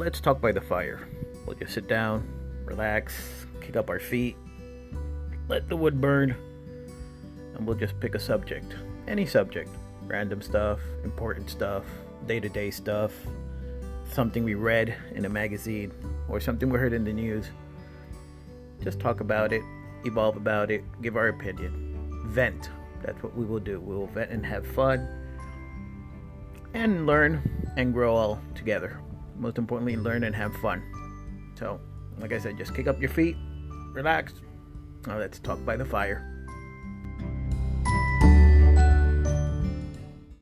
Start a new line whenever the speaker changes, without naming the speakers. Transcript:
let's talk by the fire. We'll just sit down, relax, kick up our feet, let the wood burn, and we'll just pick a subject. Any subject. Random stuff, important stuff, day to day stuff, something we read in a magazine, or something we heard in the news. Just talk about it, evolve about it, give our opinion, vent. That's what we will do. We will vent and have fun and learn and grow all together. Most importantly, learn and have fun. So, like I said, just kick up your feet, relax. Now let's talk by the fire.